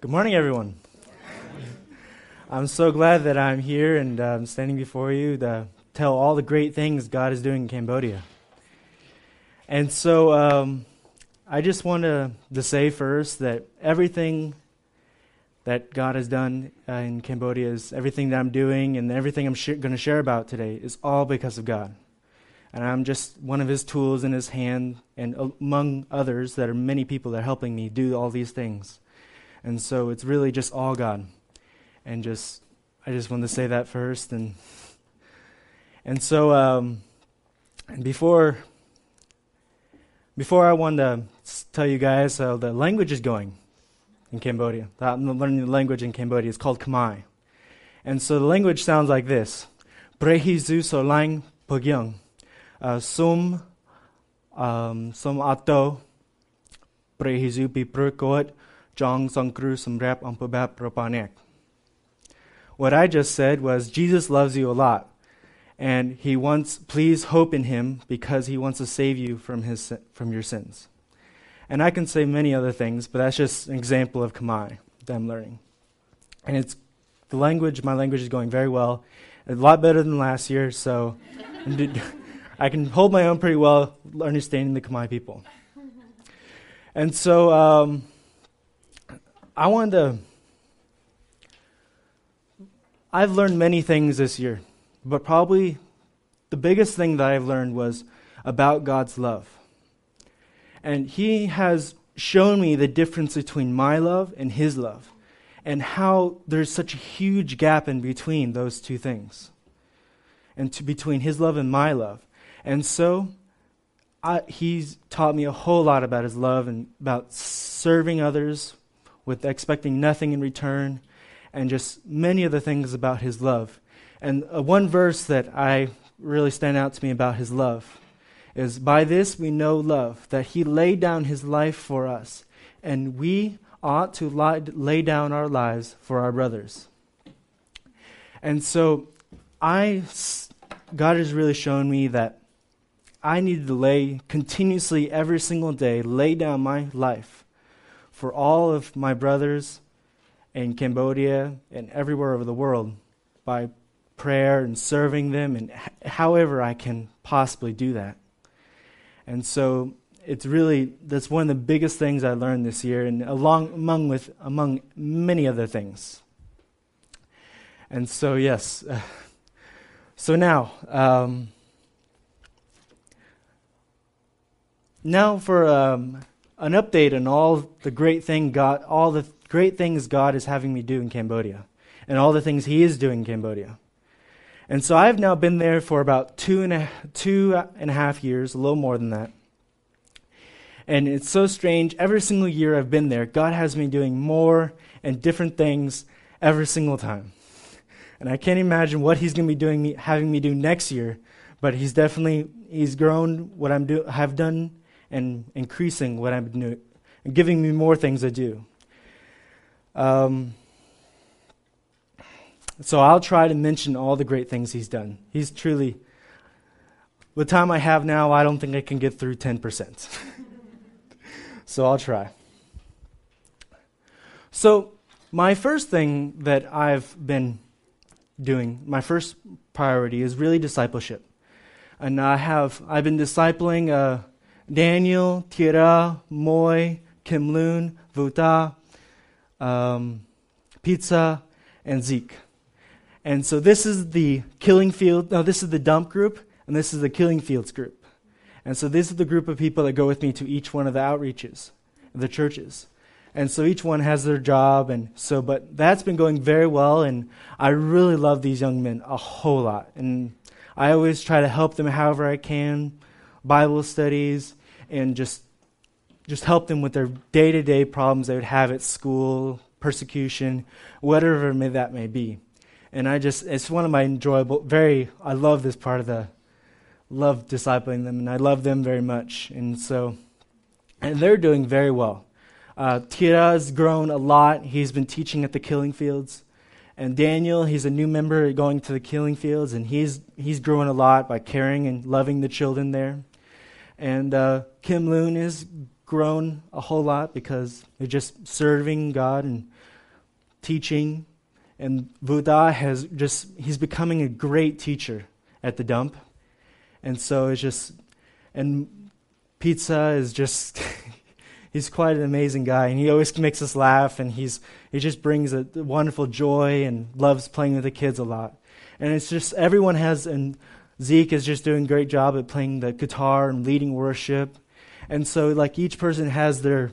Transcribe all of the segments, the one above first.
Good morning, everyone. I'm so glad that I'm here and um, standing before you to tell all the great things God is doing in Cambodia. And so um, I just want to, to say first that everything that God has done uh, in Cambodia is everything that I'm doing and everything I'm sh- going to share about today is all because of God. And I'm just one of his tools in his hand, and among others, that are many people that are helping me do all these things. And so it's really just all God. And just, I just wanted to say that first. And, and so, um, and before, before I want to tell you guys how the language is going in Cambodia, I'm learning the language in Cambodia. It's called Khmer. And so the language sounds like this. Prehizu Solang Pagyung. Uh, sum um, Sum Ato Prehizu Piprukot Jong Songkru Samrap Ampabap Rapanek. What I just said was Jesus loves you a lot. And he wants, please hope in him because he wants to save you from, his, from your sins. And I can say many other things, but that's just an example of Khmer that I'm learning. And it's the language, my language is going very well, a lot better than last year, so I can hold my own pretty well understanding the Khmer people. And so um, I wanted to. I've learned many things this year, but probably the biggest thing that I've learned was about God's love. And He has shown me the difference between my love and His love, and how there's such a huge gap in between those two things, and to, between His love and my love. And so, I, He's taught me a whole lot about His love and about serving others with expecting nothing in return, and just many of the things about His love. And uh, one verse that I really stand out to me about His love is by this we know love, that he laid down his life for us, and we ought to lie, lay down our lives for our brothers. And so I God has really shown me that I need to lay continuously every single day lay down my life for all of my brothers in Cambodia and everywhere over the world by prayer and serving them and however I can possibly do that. And so it's really that's one of the biggest things I learned this year, and along among with among many other things. And so yes, so now um, now for um, an update on all the great thing God, all the great things God is having me do in Cambodia, and all the things He is doing in Cambodia. And so I've now been there for about two and a, two and a half years, a little more than that. And it's so strange. Every single year I've been there, God has me doing more and different things every single time. And I can't imagine what He's going to be doing, having me do next year. But He's definitely He's grown what I'm do have done and increasing what I'm doing, and giving me more things to do. Um, so I'll try to mention all the great things he's done. He's truly, the time I have now, I don't think I can get through 10%. so I'll try. So, my first thing that I've been doing, my first priority is really discipleship. And I have, I've been discipling uh, Daniel, Tira, Moy, Kim Loon, Vuta, um, Pizza, and Zeke. And so this is the killing field, no, this is the dump group, and this is the killing fields group. And so this is the group of people that go with me to each one of the outreaches, the churches. And so each one has their job, and so, but that's been going very well, and I really love these young men a whole lot. And I always try to help them however I can, Bible studies, and just just help them with their day to day problems they would have at school, persecution, whatever may that may be and I just it's one of my enjoyable very I love this part of the love discipling them and I love them very much and so and they're doing very well. Uh, Tira's grown a lot. He's been teaching at the Killing Fields, and Daniel he's a new member going to the Killing Fields and he's he's growing a lot by caring and loving the children there. And uh, Kim Loon has grown a whole lot because they're just serving God and teaching, and Vuta has just, he's becoming a great teacher at the dump. And so it's just, and Pizza is just, he's quite an amazing guy, and he always makes us laugh, and he's, he just brings a wonderful joy and loves playing with the kids a lot. And it's just, everyone has, and Zeke is just doing a great job at playing the guitar and leading worship. And so, like, each person has their,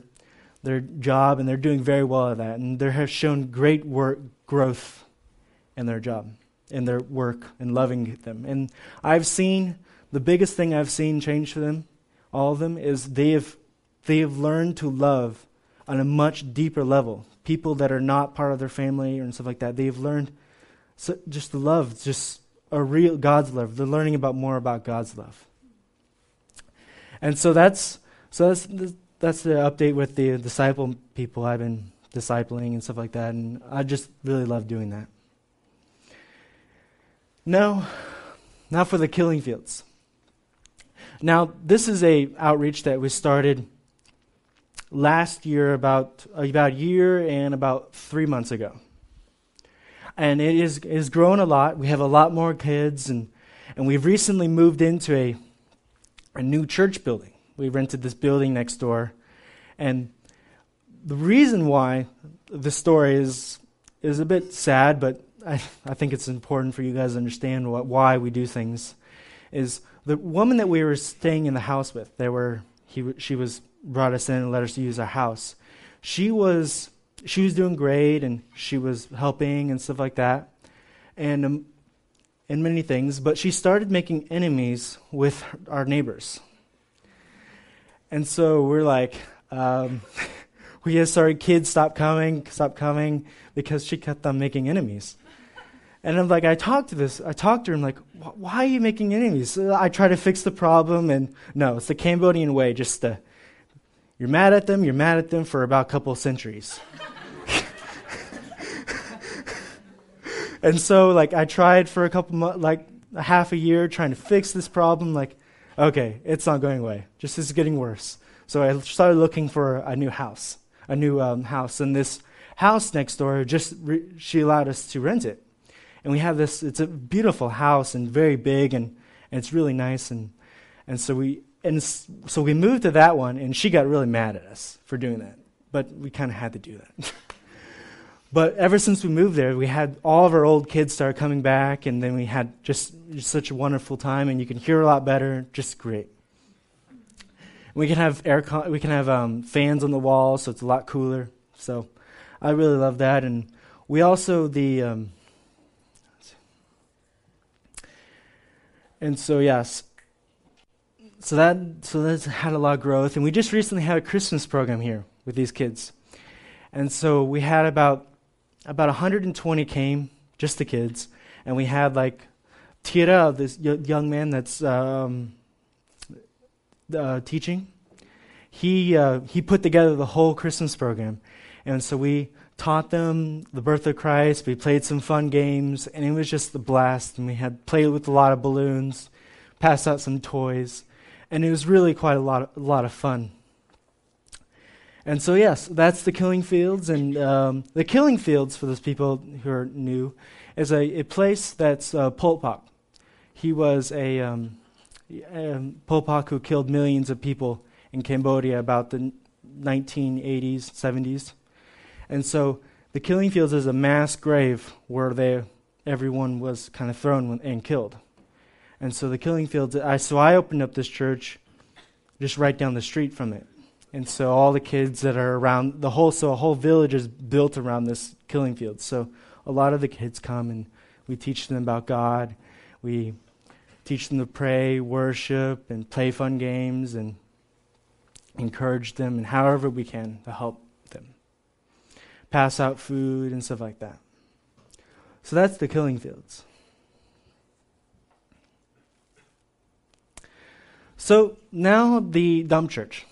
their job, and they're doing very well at that. And they have shown great work, growth in their job, in their work, and loving them. And I've seen, the biggest thing I've seen change for them, all of them, is they have, they have learned to love on a much deeper level. People that are not part of their family and stuff like that, they've learned so just the love, just a real God's love. They're learning about more about God's love. And so that's so that's that's the update with the disciple people I've been discipling and stuff like that, and I just really love doing that. Now, now for the killing fields. Now, this is a outreach that we started last year, about about a year and about three months ago and it is is grown a lot. We have a lot more kids, and and we've recently moved into a a new church building. We rented this building next door, and the reason why the story is is a bit sad, but I, I think it's important for you guys to understand what, why we do things. Is the woman that we were staying in the house with? There were he she was brought us in and let us use our house. She was she was doing great and she was helping and stuff like that, and um, and many things. But she started making enemies with our neighbors, and so we're like, um, we just started kids stop coming, stop coming because she kept on making enemies. And I'm like, I talked to this, I talked to her, I'm like, why are you making enemies? I try to fix the problem, and no, it's the Cambodian way, just to, you're mad at them, you're mad at them for about a couple of centuries. And so, like, I tried for a couple months, like a half a year, trying to fix this problem. Like, okay, it's not going away. Just it's getting worse. So I started looking for a new house, a new um, house. And this house next door, just re- she allowed us to rent it. And we have this. It's a beautiful house and very big, and, and it's really nice. And and so we and so we moved to that one, and she got really mad at us for doing that. But we kind of had to do that. But ever since we moved there, we had all of our old kids start coming back, and then we had just, just such a wonderful time, and you can hear a lot better. Just great. We can have air, con- we can have um, fans on the wall, so it's a lot cooler. So I really love that, and we also the. Um, and so yes, so that so that's had a lot of growth, and we just recently had a Christmas program here with these kids, and so we had about about 120 came, just the kids, and we had like Tira, this y- young man that's um, uh, teaching. He uh, he put together the whole Christmas program, and so we taught them the birth of Christ. We played some fun games, and it was just a blast. And we had played with a lot of balloons, passed out some toys, and it was really quite a lot of, a lot of fun. And so, yes, that's the Killing Fields. And um, the Killing Fields, for those people who are new, is a, a place that's uh, Pol Pot. He was a um, um, Pol Pot who killed millions of people in Cambodia about the 1980s, 70s. And so the Killing Fields is a mass grave where they, everyone was kind of thrown and killed. And so the Killing Fields, I, so I opened up this church just right down the street from it. And so all the kids that are around the whole so a whole village is built around this killing field. So a lot of the kids come and we teach them about God. We teach them to pray, worship, and play fun games and encourage them and however we can to help them. Pass out food and stuff like that. So that's the killing fields. So now the dump church.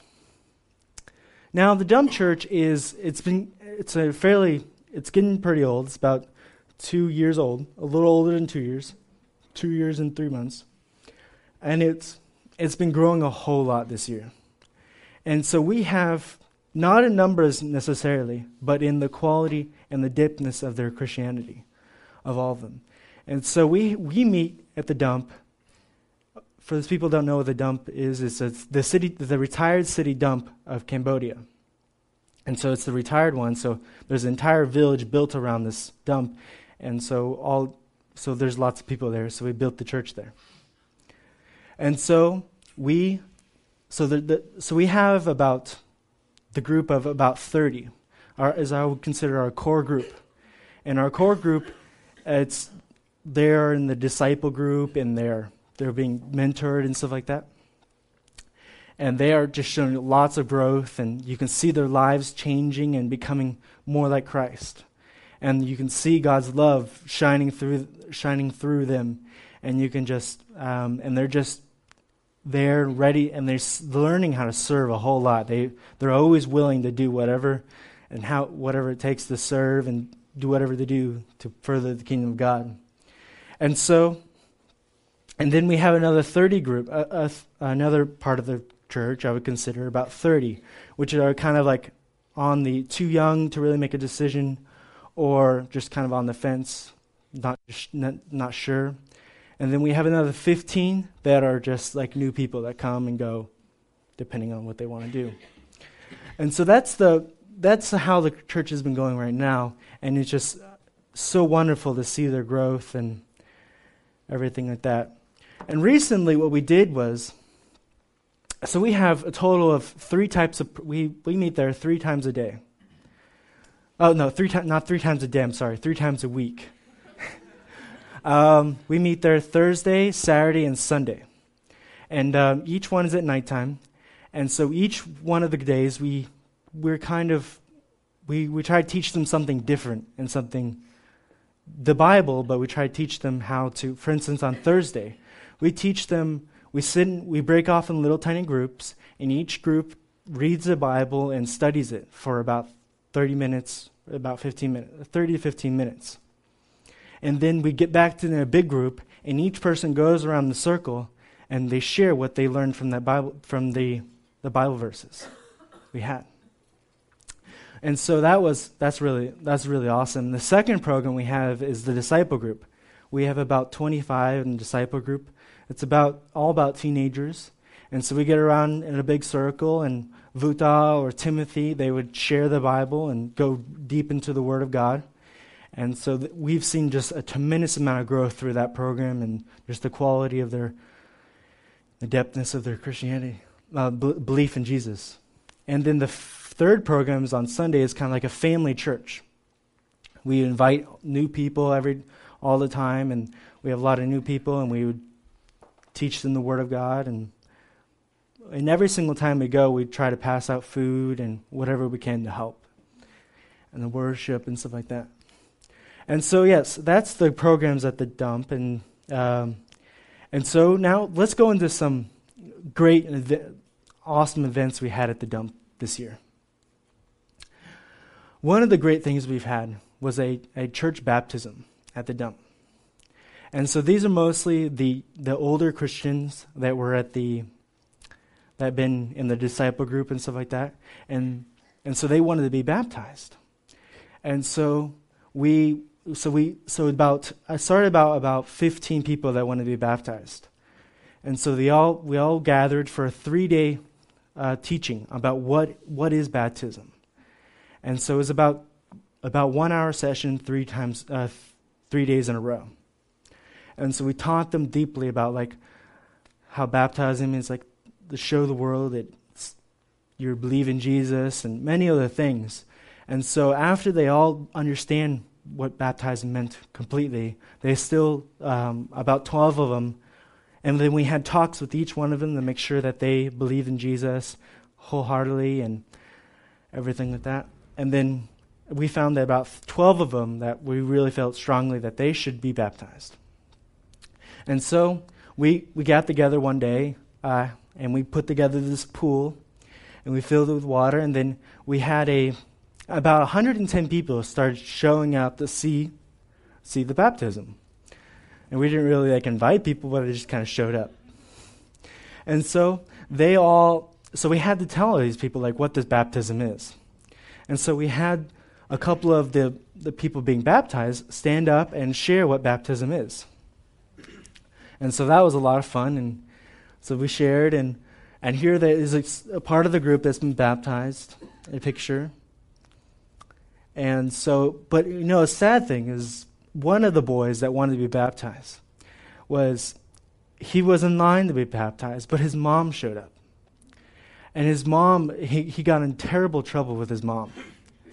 Now the dump church is it's been it's a fairly it's getting pretty old. It's about two years old, a little older than two years, two years and three months, and it's it's been growing a whole lot this year. And so we have not in numbers necessarily, but in the quality and the depthness of their Christianity, of all of them. And so we, we meet at the dump. For those people don't know what the dump is, it's, it's the city, the retired city dump of Cambodia. And so it's the retired one. So there's an entire village built around this dump, and so all so there's lots of people there. So we built the church there. And so we so the, the so we have about the group of about 30, our, as I would consider our core group. And our core group, it's they're in the disciple group and they're they're being mentored and stuff like that and they are just showing lots of growth, and you can see their lives changing and becoming more like Christ. And you can see God's love shining through, shining through them, and you can just, um, and they're just there, ready, and they're learning how to serve a whole lot. They they're always willing to do whatever, and how whatever it takes to serve and do whatever they do to further the kingdom of God. And so, and then we have another 30 group, uh, uh, another part of the church, I would consider about 30, which are kind of like on the too young to really make a decision or just kind of on the fence, not, not, not sure. And then we have another 15 that are just like new people that come and go depending on what they want to do. And so that's the that's how the church has been going right now and it's just so wonderful to see their growth and everything like that. And recently what we did was so we have a total of three types of we we meet there three times a day. Oh no, three times not three times a day. I'm sorry, three times a week. um, we meet there Thursday, Saturday, and Sunday, and um, each one is at nighttime. And so each one of the days we we're kind of we we try to teach them something different and something the Bible, but we try to teach them how to. For instance, on Thursday, we teach them we sit we break off in little tiny groups, and each group reads the Bible and studies it for about 30 minutes, about 15 minutes, 30 to 15 minutes. And then we get back to a big group, and each person goes around the circle and they share what they learned from that Bible from the, the Bible verses we had. And so that was that's really that's really awesome. The second program we have is the disciple group. We have about 25 in the disciple group. It's about all about teenagers. And so we get around in a big circle, and Vuta or Timothy, they would share the Bible and go deep into the Word of God. And so th- we've seen just a tremendous amount of growth through that program and just the quality of their, the depthness of their Christianity, uh, b- belief in Jesus. And then the f- third program is on Sunday is kind of like a family church. We invite new people every all the time, and we have a lot of new people, and we would teach them the Word of God. And, and every single time we go, we try to pass out food and whatever we can to help, and the worship and stuff like that. And so, yes, that's the programs at the dump. And, um, and so now let's go into some great and awesome events we had at the dump this year. One of the great things we've had was a, a church baptism at the dump. And so these are mostly the, the older Christians that were at the that been in the disciple group and stuff like that. And and so they wanted to be baptized. And so we so we so about I started about about 15 people that wanted to be baptized. And so they all we all gathered for a 3-day uh, teaching about what what is baptism. And so it was about about 1 hour session 3 times uh, 3 days in a row. And so we taught them deeply about like how baptism is like to show the world that you believe in Jesus and many other things. And so after they all understand what baptizing meant completely, they still um, about twelve of them, and then we had talks with each one of them to make sure that they believe in Jesus wholeheartedly and everything like that. And then we found that about twelve of them that we really felt strongly that they should be baptized. And so we, we got together one day uh, and we put together this pool and we filled it with water. And then we had a about 110 people started showing up to see see the baptism. And we didn't really like invite people, but they just kind of showed up. And so they all so we had to tell these people like what this baptism is. And so we had a couple of the, the people being baptized stand up and share what baptism is. And so that was a lot of fun. And so we shared, and, and here there is a, a part of the group that's been baptized, a picture. And so, but you know, a sad thing is one of the boys that wanted to be baptized was he was in line to be baptized, but his mom showed up. And his mom, he, he got in terrible trouble with his mom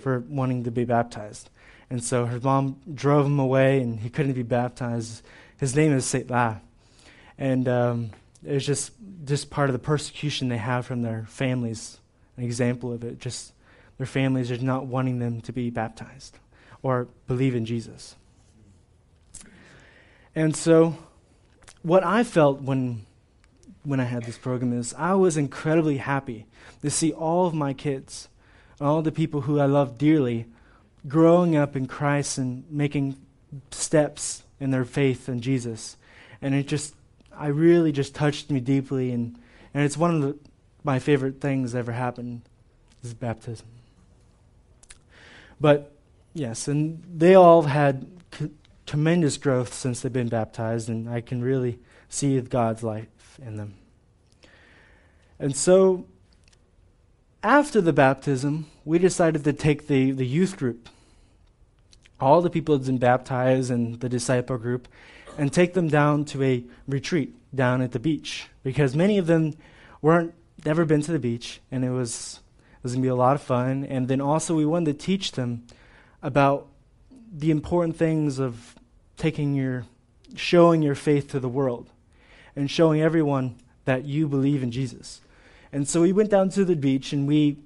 for wanting to be baptized. And so her mom drove him away, and he couldn't be baptized. His name is Saint La. And um, it was just, just part of the persecution they have from their families, an example of it. Just their families are not wanting them to be baptized or believe in Jesus. And so, what I felt when when I had this program is I was incredibly happy to see all of my kids, all the people who I love dearly, growing up in Christ and making steps in their faith in Jesus. And it just, I really just touched me deeply. And, and it's one of the, my favorite things that ever happened is baptism. But yes, and they all had c- tremendous growth since they've been baptized, and I can really see God's life in them. And so, after the baptism, we decided to take the, the youth group, all the people had been baptized and the disciple group, and take them down to a retreat down at the beach because many of them weren't never been to the beach, and it was it was going to be a lot of fun. And then also, we wanted to teach them about the important things of taking your, showing your faith to the world and showing everyone that you believe in Jesus. And so we went down to the beach and we,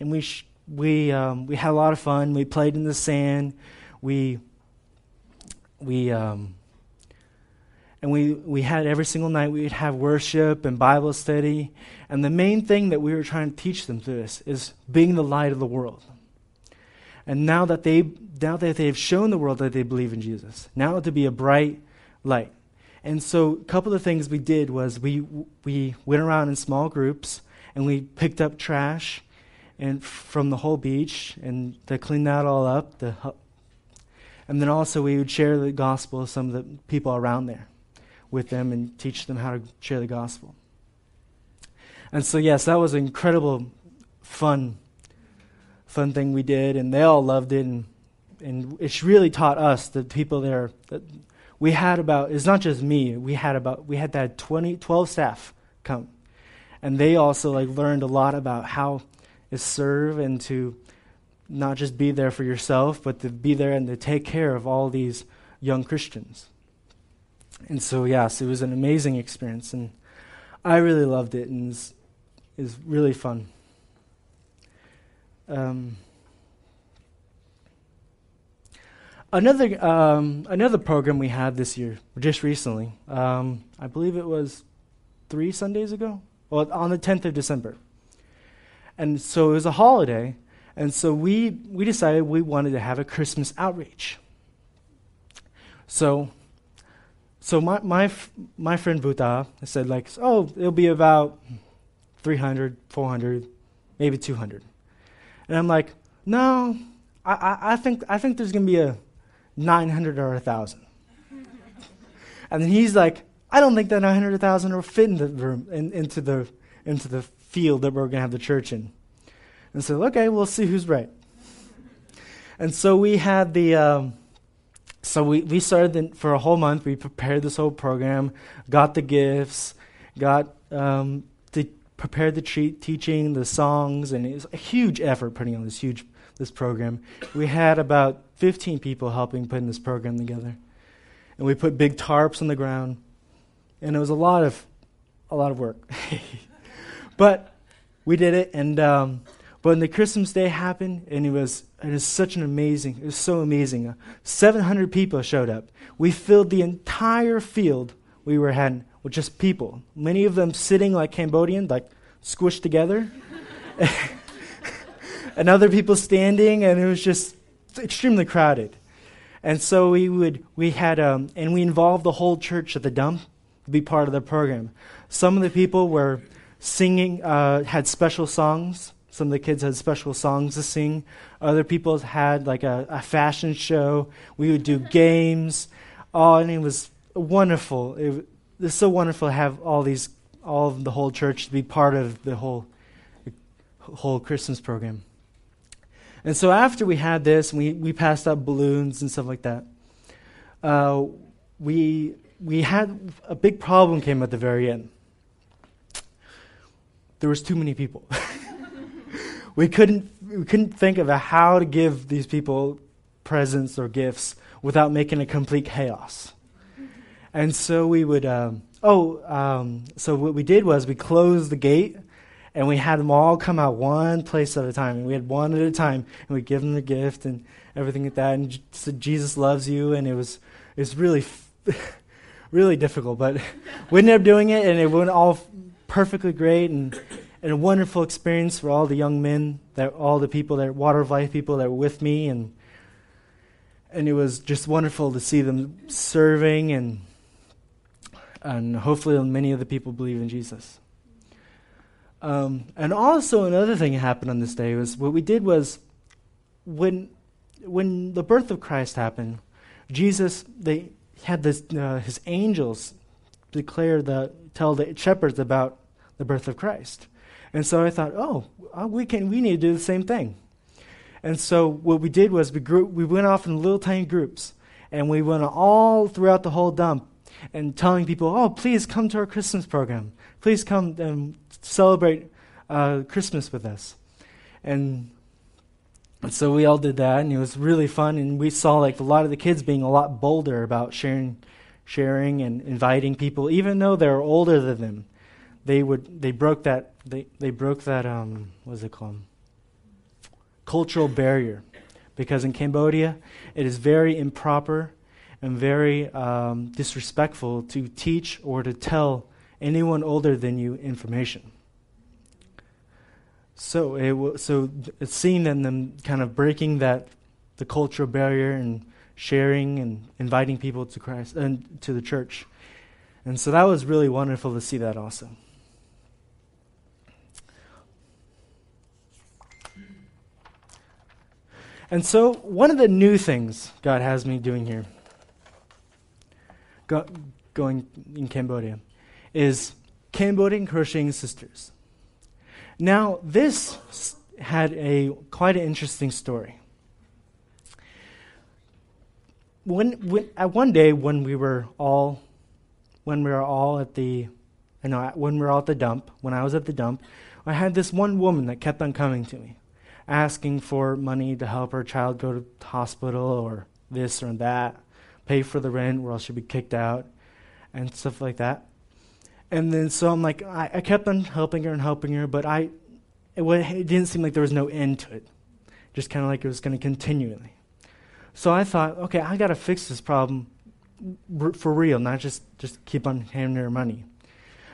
and we, sh- we, um, we had a lot of fun. We played in the sand. We, we, um, and we, we had every single night we would have worship and bible study. And the main thing that we were trying to teach them through this is being the light of the world. And now that they now that they've shown the world that they believe in jesus now to be a bright light. And so a couple of things we did was we we went around in small groups and we picked up trash and from the whole beach and to clean that all up the and then also we would share the gospel with some of the people around there with them and teach them how to share the gospel. And so, yes, that was an incredible, fun, fun thing we did, and they all loved it. And, and it's really taught us, the people there, that we had about, it's not just me, we had about, we had that 20, 12 staff come. And they also like learned a lot about how to serve and to not just be there for yourself, but to be there and to take care of all these young Christians. And so, yes, it was an amazing experience, and I really loved it, and it was, really fun. Um, another um, another program we had this year, just recently, um, I believe it was three Sundays ago, well, on the 10th of December. And so it was a holiday, and so we, we decided we wanted to have a Christmas outreach. So so my my my friend Buta said like, oh, it'll be about 300, 400, maybe 200. And I'm like, no, I, I, I think I think there's gonna be a 900 or a thousand. and then he's like, I don't think that 900,000 will fit in the room in, into the into the field that we're gonna have the church in. And so okay, we'll see who's right. And so we had the. Um, so we, we started for a whole month. We prepared this whole program, got the gifts, got um, the, prepared the teaching, the songs, and it was a huge effort putting on this huge this program. We had about 15 people helping putting this program together, and we put big tarps on the ground, and it was a lot of a lot of work, but we did it, and um, but when the Christmas day happened, and it was it was such an amazing, it was so amazing. Uh, 700 people showed up. We filled the entire field we were had with just people. Many of them sitting like Cambodian, like squished together. and other people standing, and it was just extremely crowded. And so we would we had um, and we involved the whole church at the dump to be part of the program. Some of the people were singing, uh, had special songs. Some of the kids had special songs to sing. Other people had like a, a fashion show. We would do games. Oh, and it was wonderful. It, it was so wonderful to have all these, all of the whole church to be part of the whole, whole Christmas program. And so after we had this, we, we passed out balloons and stuff like that. Uh, we we had a big problem came at the very end. There was too many people. we couldn't we couldn't think of how to give these people presents or gifts without making a complete chaos. And so we would um, oh um, so what we did was we closed the gate and we had them all come out one place at a time. And we had one at a time, and we give them the gift and everything like that. And said, Jesus loves you, and it was it was really really difficult, but we ended up doing it, and it went all perfectly great and and a wonderful experience for all the young men that all the people that water of life people that were with me and and it was just wonderful to see them serving and and hopefully many of the people believe in Jesus. Um, and also another thing happened on this day was what we did was when when the birth of Christ happened, Jesus they had this uh, his angels declare the tell the shepherds about the birth of Christ. And so I thought, oh, uh, we can we need to do the same thing. And so what we did was we grew, we went off in little tiny groups and we went all throughout the whole dump and telling people, oh, please come to our Christmas program. Please come and celebrate uh, Christmas with us. And so we all did that, and it was really fun. And we saw like a lot of the kids being a lot bolder about sharing, sharing and inviting people, even though they're older than them. They would they broke that they, they broke that um what's it called cultural barrier because in Cambodia it is very improper and very um, disrespectful to teach or to tell anyone older than you information. So it w- so it's seen in them kind of breaking that the cultural barrier and sharing and inviting people to Christ and to the church. And so that was really wonderful to see that also. And so one of the new things God has me doing here go, going in Cambodia is Cambodian crocheting sisters. Now, this had a quite an interesting story. When, when at one day when we were all when we were all at the you know when we were all at the dump when I was at the dump I had this one woman that kept on coming to me asking for money to help her child go to hospital or this or that pay for the rent or else she'd be kicked out and stuff like that and then so I'm like, I, I kept on helping her and helping her, but I, it, it didn't seem like there was no end to it. Just kind of like it was going to continually. So I thought, okay, I got to fix this problem r- for real, not just, just keep on handing her money.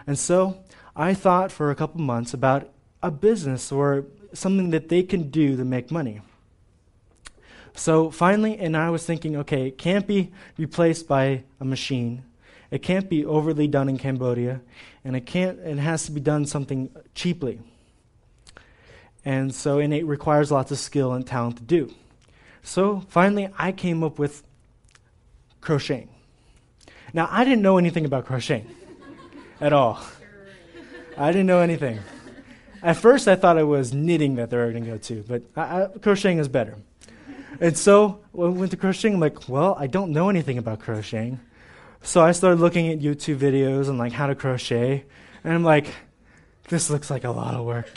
And so I thought for a couple months about a business or something that they can do to make money. So finally, and I was thinking, okay, it can't be replaced by a machine. It can't be overly done in Cambodia, and it can't. It has to be done something cheaply. And so, and it requires lots of skill and talent to do. So finally, I came up with crocheting. Now, I didn't know anything about crocheting at all. I didn't know anything. At first, I thought it was knitting that they were going to go to, but I, I, crocheting is better. And so when we went to crocheting, I'm like, well, I don't know anything about crocheting. So I started looking at YouTube videos and like how to crochet, and I'm like, this looks like a lot of work.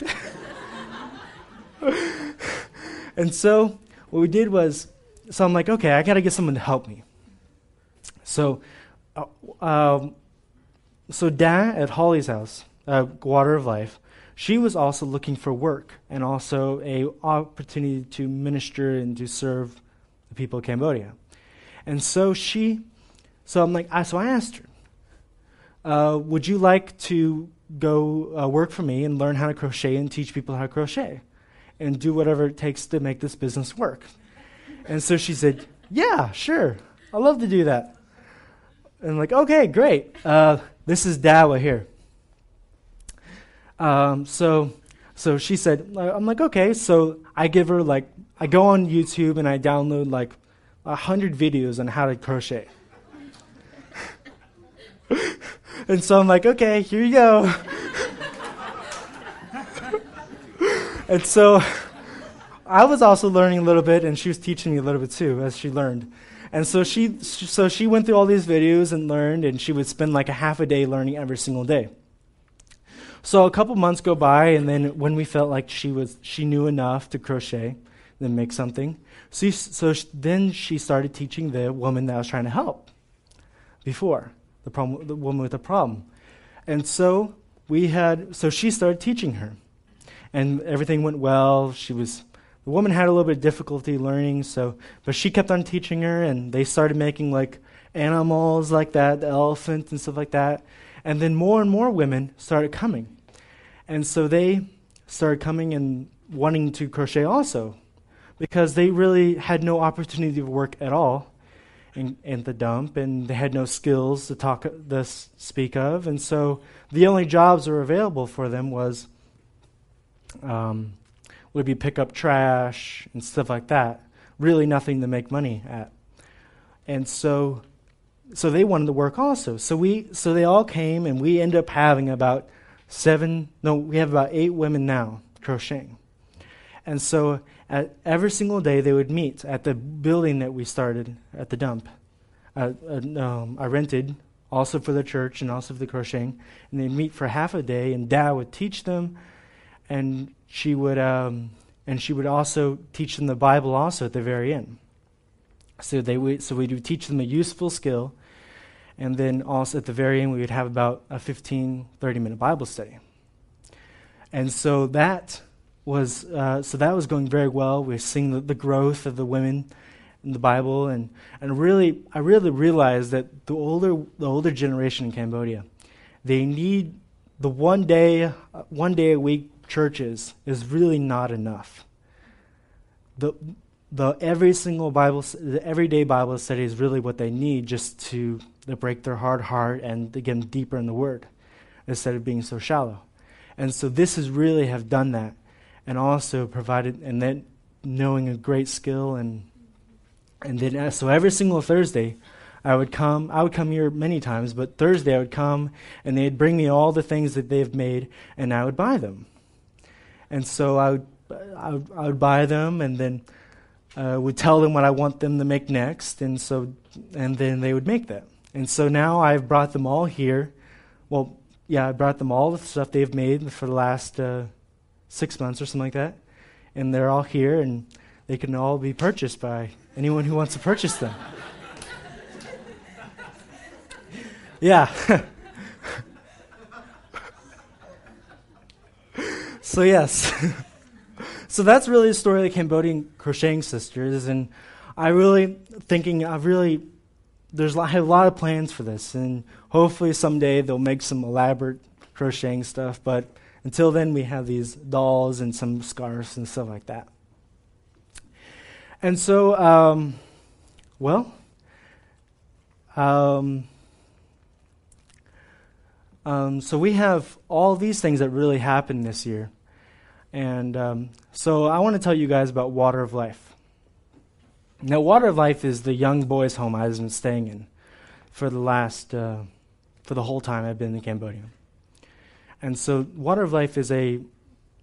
and so what we did was, so I'm like, okay, I got to get someone to help me. So, uh, um, so Dan at Holly's house, uh, Water of Life, she was also looking for work and also a opportunity to minister and to serve the people of Cambodia. And so she so I'm like, so I asked her, uh, would you like to go uh, work for me and learn how to crochet and teach people how to crochet and do whatever it takes to make this business work? And so she said, yeah, sure. i love to do that. And I'm like, okay, great. Uh, this is Dawa here. Um, so, so she said, I'm like, okay. So I give her like, I go on YouTube and I download like a hundred videos on how to crochet. and so I'm like, okay, here you go. and so I was also learning a little bit, and she was teaching me a little bit too as she learned. And so she, so she went through all these videos and learned, and she would spend like a half a day learning every single day. So a couple months go by, and then when we felt like she was, she knew enough to crochet, then make something. So, so then she started teaching the woman that I was trying to help before, the, problem, the woman with the problem. And so we had, so she started teaching her. And everything went well. She was, the woman had a little bit of difficulty learning, so, but she kept on teaching her, and they started making like animals like that, the elephant and stuff like that. And then more and more women started coming. And so they started coming and wanting to crochet also because they really had no opportunity to work at all in, in the dump, and they had no skills to talk this speak of, and so the only jobs that were available for them was um, would be pick up trash and stuff like that. Really, nothing to make money at, and so so they wanted to work also. So we so they all came, and we ended up having about seven. No, we have about eight women now crocheting, and so at, every single day they would meet at the building that we started at the dump. Uh, uh, um, I rented also for the church and also for the crocheting, and they'd meet for half a day, and Dad would teach them, and she would um, and she would also teach them the Bible also at the very end. So they would, so we would teach them a useful skill, and then also at the very end we would have about a 15, 30 minute Bible study. And so that was uh, so that was going very well. We were seeing the, the, growth of the women in the Bible, and and really, I really realized that the older the older generation in Cambodia, they need the one day uh, one day a week churches is really not enough. The the every single Bible the everyday Bible study is really what they need just to, to break their hard heart and to get them deeper in the Word, instead of being so shallow. And so this has really have done that and also provided, and then knowing a great skill, and and then uh, so every single Thursday, I would come. I would come here many times, but Thursday I would come, and they'd bring me all the things that they've made, and I would buy them. And so I would, I would, I would buy them, and then uh, would tell them what I want them to make next, and so, and then they would make that. And so now I've brought them all here. Well, yeah, I brought them all the stuff they've made for the last uh, six months or something like that. And they're all here, and they can all be purchased by anyone who wants to purchase them. yeah. so, yes. so, that's really the story of the Cambodian crocheting sisters. And I really thinking, I've really, there's I have a lot of plans for this. And hopefully someday they'll make some elaborate crocheting stuff. But until then, we have these dolls and some scarves and stuff like that. And so, um, well, um, um, so we have all these things that really happened this year. And um, so I want to tell you guys about Water of Life. Now, Water of Life is the young boys' home I've been staying in for the last, uh, for the whole time I've been in Cambodia. And so, Water of Life is a,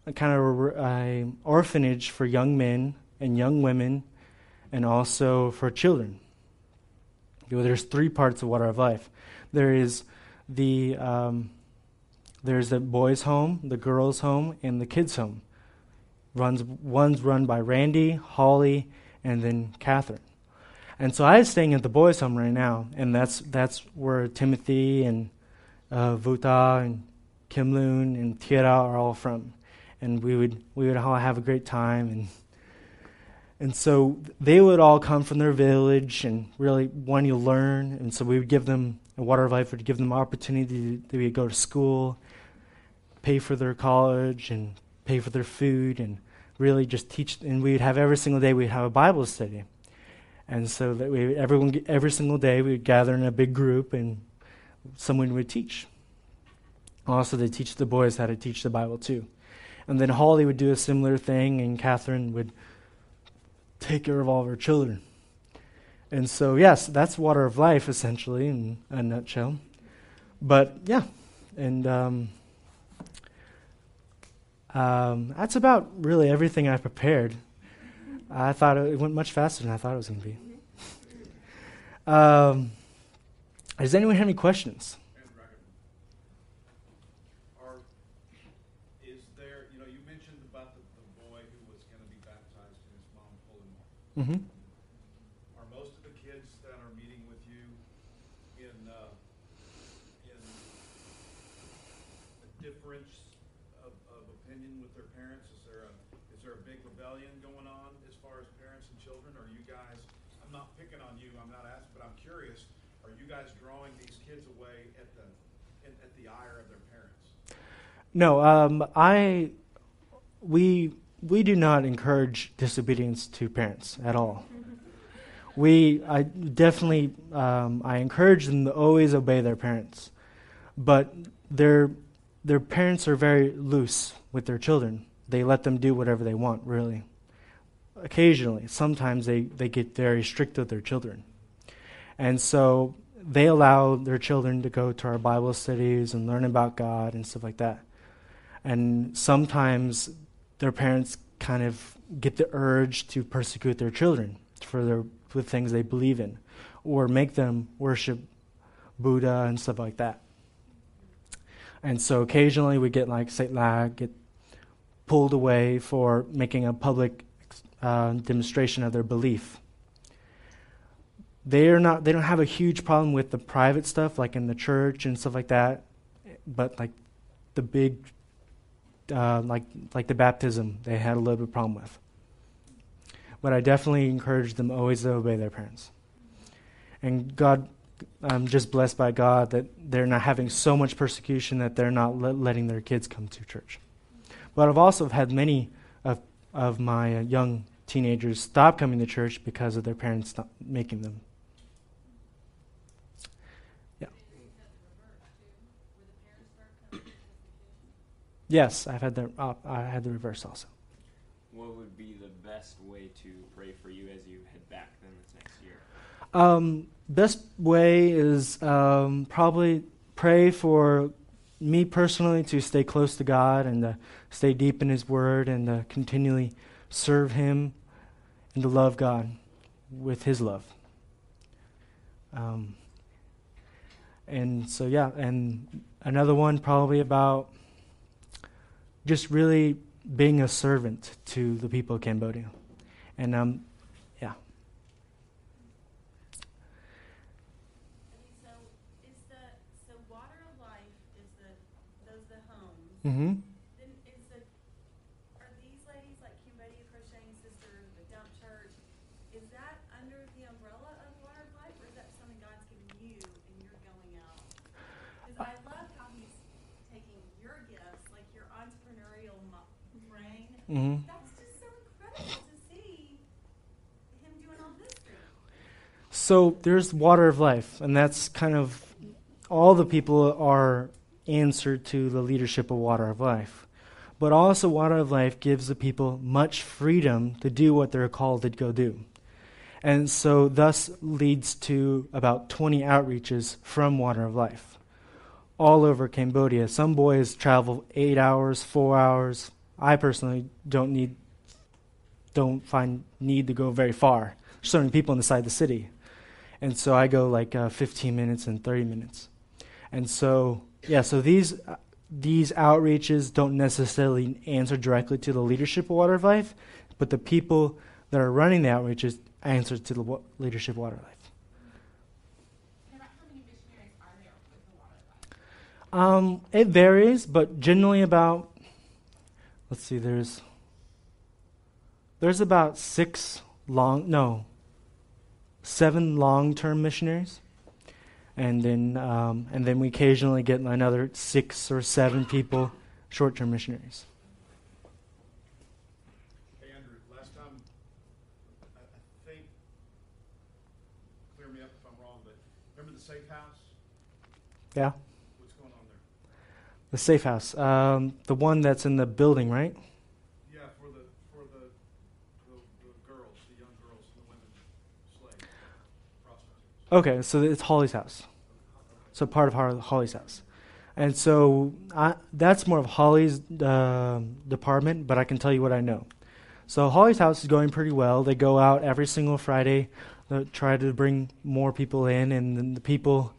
a kind of a, a orphanage for young men and young women, and also for children. You know, there's three parts of Water of Life. There is the um, there's the boys' home, the girls' home, and the kids' home. Runs one's run by Randy, Holly, and then Catherine. And so I'm staying at the boys' home right now, and that's that's where Timothy and uh, Vuta and Kim Loon and Tira are all from, and we would we would all have a great time and. And so they would all come from their village and really want to learn. And so we would give them, a Water of Life would give them opportunity to, to go to school, pay for their college, and pay for their food, and really just teach. And we'd have every single day, we'd have a Bible study. And so that we, everyone, every single day, we would gather in a big group and someone would teach. Also, they teach the boys how to teach the Bible too. And then Holly would do a similar thing, and Catherine would take care of all of her children. And so, yes, that's water of life, essentially, in a nutshell. But, yeah, and um, um, that's about really everything I prepared. I thought it went much faster than I thought it was going to be. Um, does anyone have any questions? Is there you know, you mentioned about the boy who was gonna be baptized in his mom polymorph. Mm-hmm. Are most of the kids that are meeting with you in, uh, in a difference of, of opinion with their parents? Is there a, is there a big rebellion going on as far as parents and children? Are you guys, I'm not picking on you, I'm not asking, but I'm curious, are you guys drawing these kids away at the, at, at the ire of their parents? No, um, I, we we do not encourage disobedience to parents at all. We, I definitely, um, I encourage them to always obey their parents, but their their parents are very loose with their children. They let them do whatever they want, really. Occasionally, sometimes they, they get very strict with their children. And so they allow their children to go to our Bible studies and learn about God and stuff like that. And sometimes their parents kind of get the urge to persecute their children for their with things they believe in, or make them worship Buddha and stuff like that. And so occasionally we get like St. Lag get pulled away for making a public uh, demonstration of their belief. They are not. They don't have a huge problem with the private stuff, like in the church and stuff like that. But like the big uh, like like the baptism they had a little bit of problem with. But I definitely encourage them always to obey their parents. And God, I'm just blessed by God that they're not having so much persecution that they're not le- letting their kids come to church. But I've also had many of of my young teenagers stop coming to church because of their parents not making them. Yes, I've had the uh, I had the reverse also. What would be the best way to pray for you as you head back then this next year? Um, best way is um, probably pray for me personally to stay close to God and to stay deep in His Word and to continually serve Him and to love God with His love. Um, and so, yeah, and another one probably about just really being a servant to the people of Cambodia. And um, yeah. So is the so water of life is the those the homes. Mm-hmm. Then is the are these ladies like Cambodia Crocheting Sisters, the Dump Church? Is that under the umbrella of water of life, or is that something God's given you and you're going out? Because I love how He's taking your gifts, like your entrepreneurial mo- brain. Mm-hmm. That's just so incredible to see Him doing all this for you. So there's water of life, and that's kind of all the people are answered to the leadership of water of life. But also, water of life gives the people much freedom to do what they're called to go do. And so, thus leads to about 20 outreaches from Water of Life all over Cambodia. Some boys travel eight hours, four hours. I personally don't need, don't find need to go very far. There's so many people inside the city, and so I go like uh, 15 minutes and 30 minutes. And so, yeah, so these uh, these outreaches don't necessarily answer directly to the leadership of Water of Life, but the people that are running the outreaches answer to the wa- leadership of Water of Life. Um, it varies, but generally about let's see, there's there's about six long no seven long term missionaries. And then um, and then we occasionally get another six or seven people short term missionaries. Hey, Andrew, last time, I, I think, clear me up if I'm wrong, but remember the safe house? Yeah. What's going on there? The safe house. Um, the one that's in the building, right? Yeah, for the, for the, the, the girls, the young girls, the women prostitutes. Okay, so it's Holly's house. So part of Holly's house. And so I, that's more of Holly's uh, department, but I can tell you what I know. So Holly's house is going pretty well. They go out every single Friday, uh, try to bring more people in, and then the people,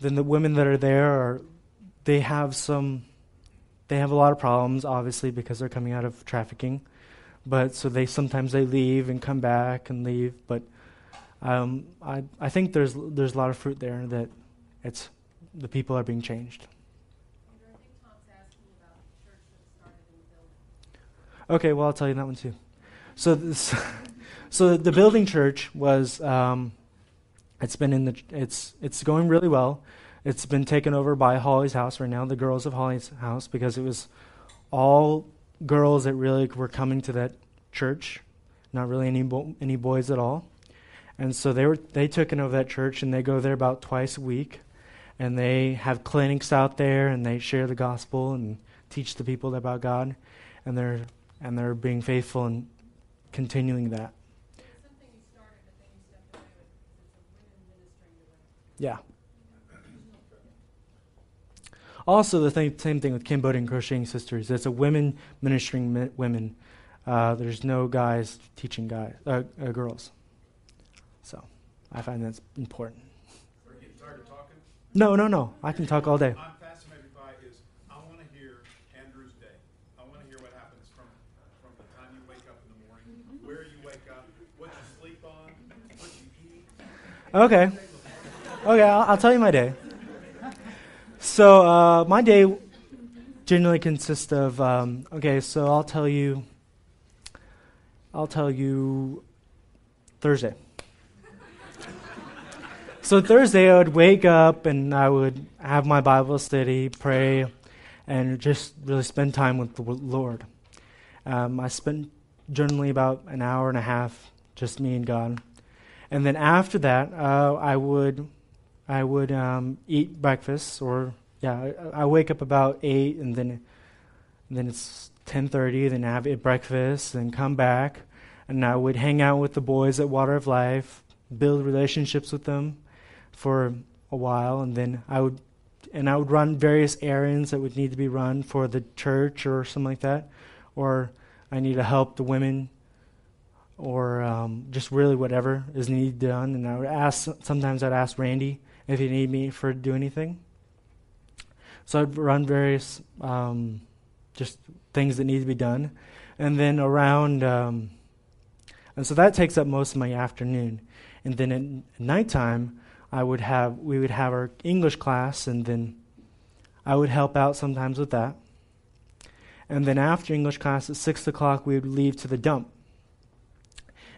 then the women that are there are, they have some, they have a lot of problems, obviously because they're coming out of trafficking, but so they sometimes they leave and come back and leave, but um, I I think there's there's a lot of fruit there that it's the people are being changed. Okay, well I'll tell you that one too. So this, so the building church was um, it's been in the it's it's going really well. It's been taken over by Holly's house right now, the girls of Holly's house, because it was all girls that really were coming to that church, not really any bo- any boys at all. And so they were they took over that church and they go there about twice a week, and they have clinics out there and they share the gospel and teach the people about God, and they're and they're being faithful and continuing that. It's something you started, but then you stepped away with because it's a women ministering to women. Yeah. Also, the same thing with Cambodian Crocheting Sisters. It's a women ministering mi- women. Uh, there's no guys teaching guys, uh, uh, girls. So, I find that's important. Are you getting tired of talking? No, no, no. I can talk all day. I'm fascinated by is, I want to hear Andrew's day. I want to hear what happens from, from the time you wake up in the morning, where you wake up, what you sleep on, what you eat. Okay. Okay, I'll, I'll tell you my day. So, uh, my day generally consists of, um, okay, so I'll tell you, I'll tell you Thursday. So, Thursday, I would wake up and I would have my Bible study, pray, and just really spend time with the Lord. Um, I spent generally about an hour and a half, just me and God. And then after that, uh, I would, I would um, eat breakfast, or yeah, I, I wake up about eight, and then, and then it's ten thirty. Then I have breakfast, then come back, and I would hang out with the boys at Water of Life, build relationships with them for a while, and then I would, and I would run various errands that would need to be run for the church or something like that, or I need to help the women or um, just really whatever is needed done. And I would ask, sometimes I'd ask Randy if you need me for do anything. So I'd run various um, just things that need to be done. And then around, um, and so that takes up most of my afternoon. And then at nighttime, I would have, we would have our English class, and then I would help out sometimes with that. And then after English class at 6 o'clock, we would leave to the dump.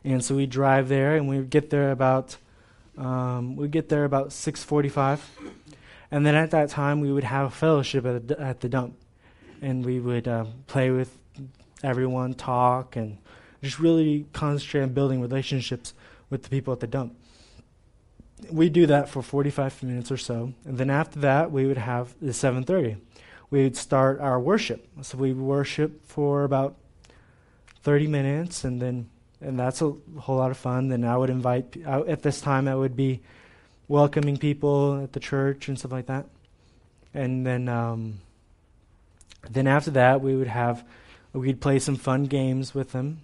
And so we'd drive there, and we would get there about um, we get there about six forty-five, and then at that time we would have fellowship at the, at the dump, and we would uh, play with everyone, talk, and just really concentrate on building relationships with the people at the dump. We do that for forty-five minutes or so, and then after that we would have the seven thirty. We would start our worship. So we worship for about thirty minutes, and then and that's a whole lot of fun. Then I would invite I, at this time I would be welcoming people at the church and stuff like that, and then um, then after that we would have we'd play some fun games with them,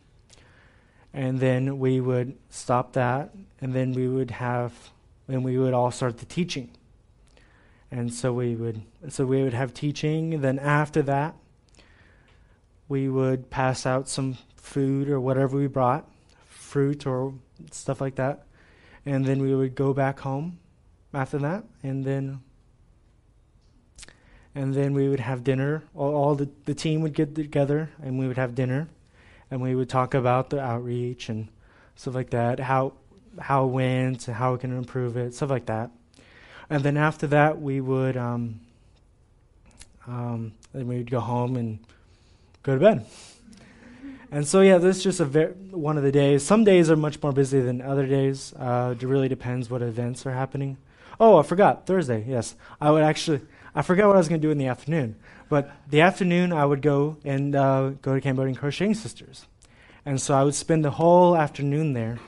and then we would stop that, and then we would have and we would all start the teaching, and so we would so we would have teaching. Then after that, we would pass out some food or whatever we brought, fruit or stuff like that. And then we would go back home after that, and then and then we would have dinner. All, all the, the team would get together, and we would have dinner, and we would talk about the outreach and stuff like that, how how it went, how we can improve it, stuff like that. And then after that, we would um, um, then we would go home and go to bed. And so, yeah, this is just a ver- one of the days. Some days are much more busy than other days. Uh, it really depends what events are happening. Oh, I forgot Thursday. Yes, I would actually, I forgot what I was going to do in the afternoon. But the afternoon, I would go and uh, go to Cambodian Crocheting Sisters. And so I would spend the whole afternoon there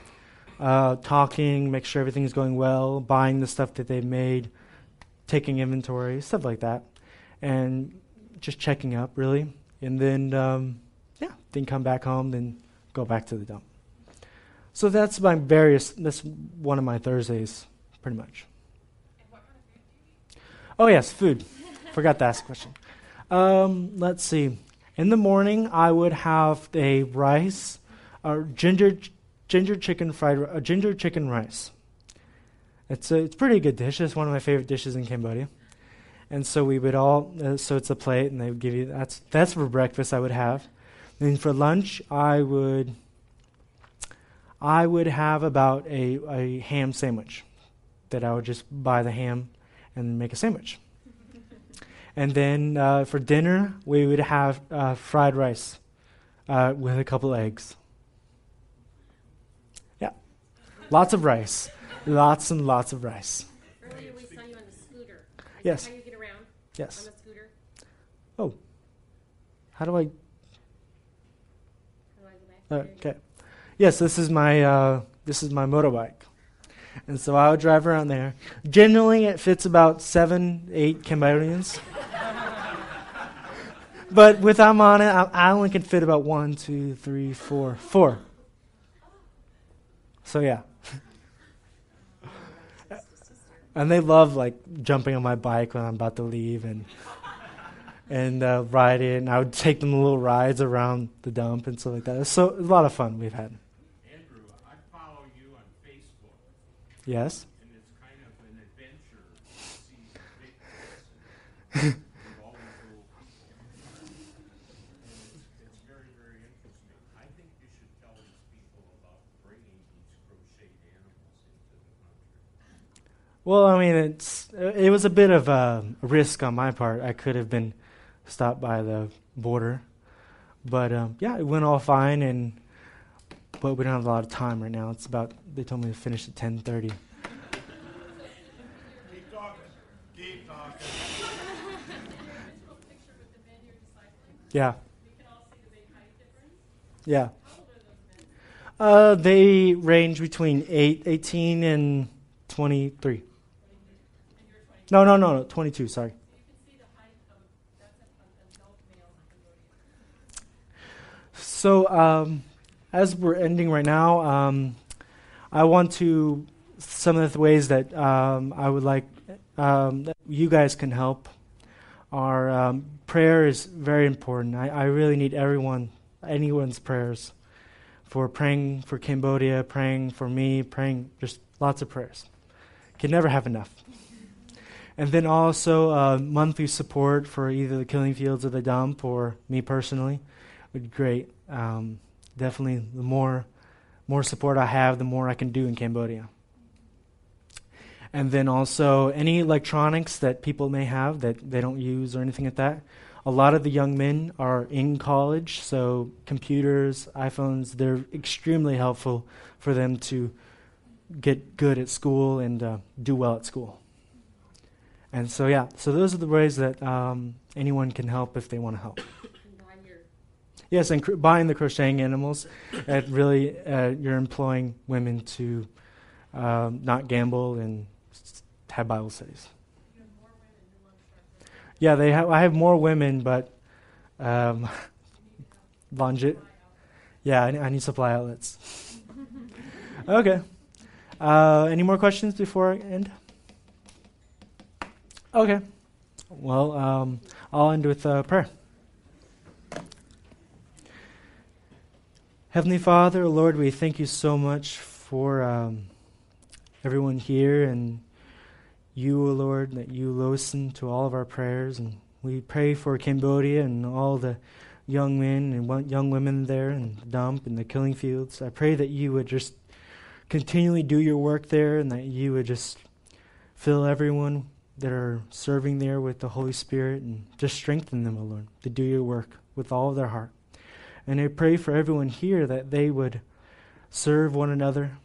uh, talking, make sure everything's going well, buying the stuff that they've made, taking inventory, stuff like that. And just checking up, really. And then, um, then come back home, then go back to the dump. So that's my various, that's one of my Thursdays, pretty much. Oh, yes, food. Forgot to ask a question. Um, let's see. In the morning, I would have a rice, or ginger, ginger chicken fried, a ginger chicken rice. It's a, it's pretty good dish. It's one of my favorite dishes in Cambodia. And so we would all, uh, so it's a plate, and they would give you that's that's for breakfast. I would have. Then for lunch, I would, I would have about a a ham sandwich, that I would just buy the ham and make a sandwich. And then uh, for dinner, we would have uh, fried rice uh, with a couple eggs. Yeah. Lots of rice. Lots and lots of rice. Earlier we saw you on the scooter. Is Yes. How you get around Yes. on a scooter? Oh. How do I go back? there? Okay. Yes, this is my uh, this is my motorbike, and so I would drive around there. Generally, it fits about seven, eight Cambodians. but with I'm on it, I, I only can fit about one, two, three, four, four. So yeah. And they love like jumping on my bike when I'm about to leave and and uh, ride it. And I would take them little rides around the dump and stuff like that. So a lot of fun we've had. Andrew, I follow you on Facebook, Yes. and it's kind of an adventure to see the all these little people. And it's, it's very, very interesting. I think you should tell these people about bringing these crocheted animals into the country. Well, I mean, it's it was a bit of a risk on my part. I could have been stopped by the border, but um, yeah, it went all fine. And but we don't have a lot of time right now. It's about they told me to finish at ten thirty. Keep talking. Keep talking. Picture with the men you're discipling. Yeah, We can all see the big height difference. yeah. How old are those men? Uh, they range between eight, 18 and twenty three. And you're 20. No, no, no, no, twenty two. Sorry. So you can see the height of that's an an adult male in Cambodia. So, um, as we're ending right now, um, I want to some of the ways that um, I would like um, that you guys can help. Our um, prayer is very important. I, I really need everyone, anyone's prayers, for praying for Cambodia, praying for me, praying just lots of prayers. Can never have enough. And then also uh, monthly support for either the Killing Fields or the Dump or me personally would be great. Um, definitely, the more more support I have, the more I can do in Cambodia. And then also any electronics that people may have that they don't use or anything like that. A lot of the young men are in college, so computers, iPhones, they're extremely helpful for them to get good at school and uh, do well at school. And so, yeah, so those are the ways that um, anyone can help if they want to help. And buy your Yes, and cr- buying the crocheting animals, it really uh, you're employing women to um, not gamble and s- have Bible studies. You have more women who want to start their Yeah, they have. I have more women, but um, longe- Yeah, I, I need supply outlets. okay. Uh, any more questions before I end? Okay. Well, um, I'll end with uh, prayer. Heavenly Father, Lord, we thank you so much for um, everyone here and you, O Lord, that you listen to all of our prayers. And we pray for Cambodia and all the young men and young women there and the dump and the killing fields. I pray that you would just continually do your work there and that you would just fill everyone that are serving there with the Holy Spirit and just strengthen them, O Lord, to do your work with all of their heart. And I pray for everyone here that they would serve one another,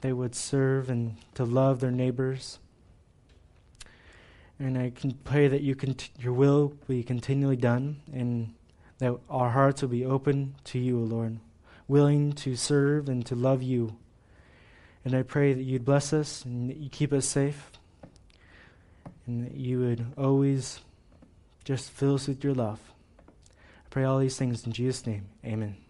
they would serve and to love their neighbors. And I can pray that you cont- your will be continually done and that our hearts will be open to you, O Lord, willing to serve and to love you. And I pray that you'd bless us and that you keep us safe and that you would always just fill us with your love. Pray all these things in Jesus' name. Amen.